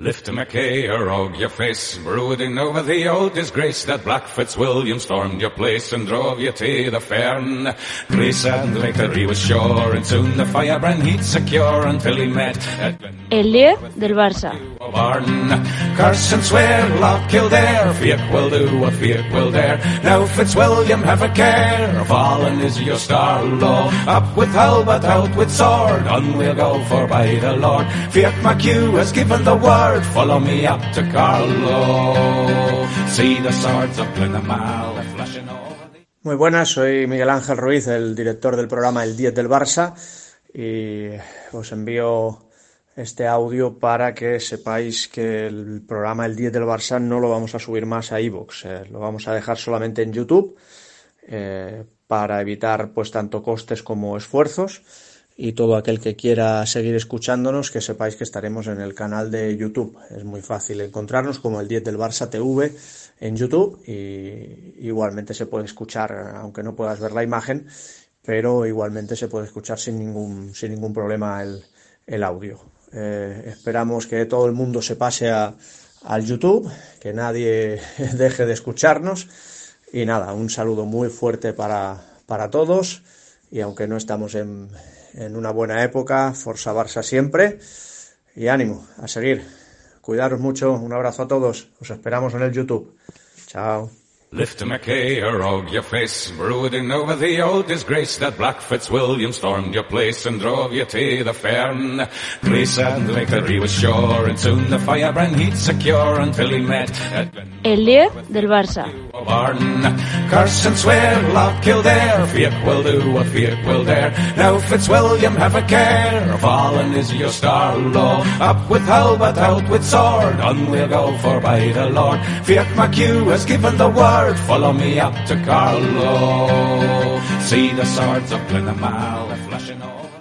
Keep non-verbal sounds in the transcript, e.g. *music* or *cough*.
Lift a MacCahir Og your face, brooding over the old disgrace that Black Fitzwilliam stormed your place and drove you to the fern. Grace and he was sure, and soon the firebrand he'd secure until he met líder del Barça. Swear, Kildare, will do will dare. Now Fitzwilliam, have a care, fallen is your star. Up with out with sword, on we'll go for by the Lord. Has given the word, follow me up to. See the swords of. Muy buenas, soy Miguel Ángel Ruiz, el director del programa El 10 del Barça y os envío este audio para que sepáis que el programa El 10 del Barça no lo vamos a subir más a iVoox, eh, lo vamos a dejar solamente en YouTube eh, para evitar pues tanto costes como esfuerzos y todo aquel que quiera seguir escuchándonos que sepáis que estaremos en el canal de YouTube. Es muy fácil encontrarnos como el 10 del Barça TV en YouTube y igualmente se puede escuchar aunque no puedas ver la imagen, pero igualmente se puede escuchar sin ningún sin ningún problema el, el audio. Eh, esperamos que todo el mundo se pase a, al YouTube, que nadie *laughs* deje de escucharnos. Y nada, un saludo muy fuerte para, para todos. Y aunque no estamos en, en una buena época, Forza Barça siempre. Y ánimo, a seguir. Cuidaros mucho. Un abrazo a todos. Os esperamos en el YouTube. Chao. Lift a McKay or og your face, brooding over the old disgrace that Black Fitzwilliam stormed your place and drove you to the fern. Grace and he was sure, and soon the firebrand he'd secure until he met. El líder del Barça. Curse and swear, love Kildare, Feach will do what Feach will dare. Now Fitzwilliam, have a care, fallen is your star law. Up with halbert, out with sword, on we'll go for by the Lord. Feach McHugh has given the word, follow me up to Carlow. See the swords of Glen Imaal flashing over.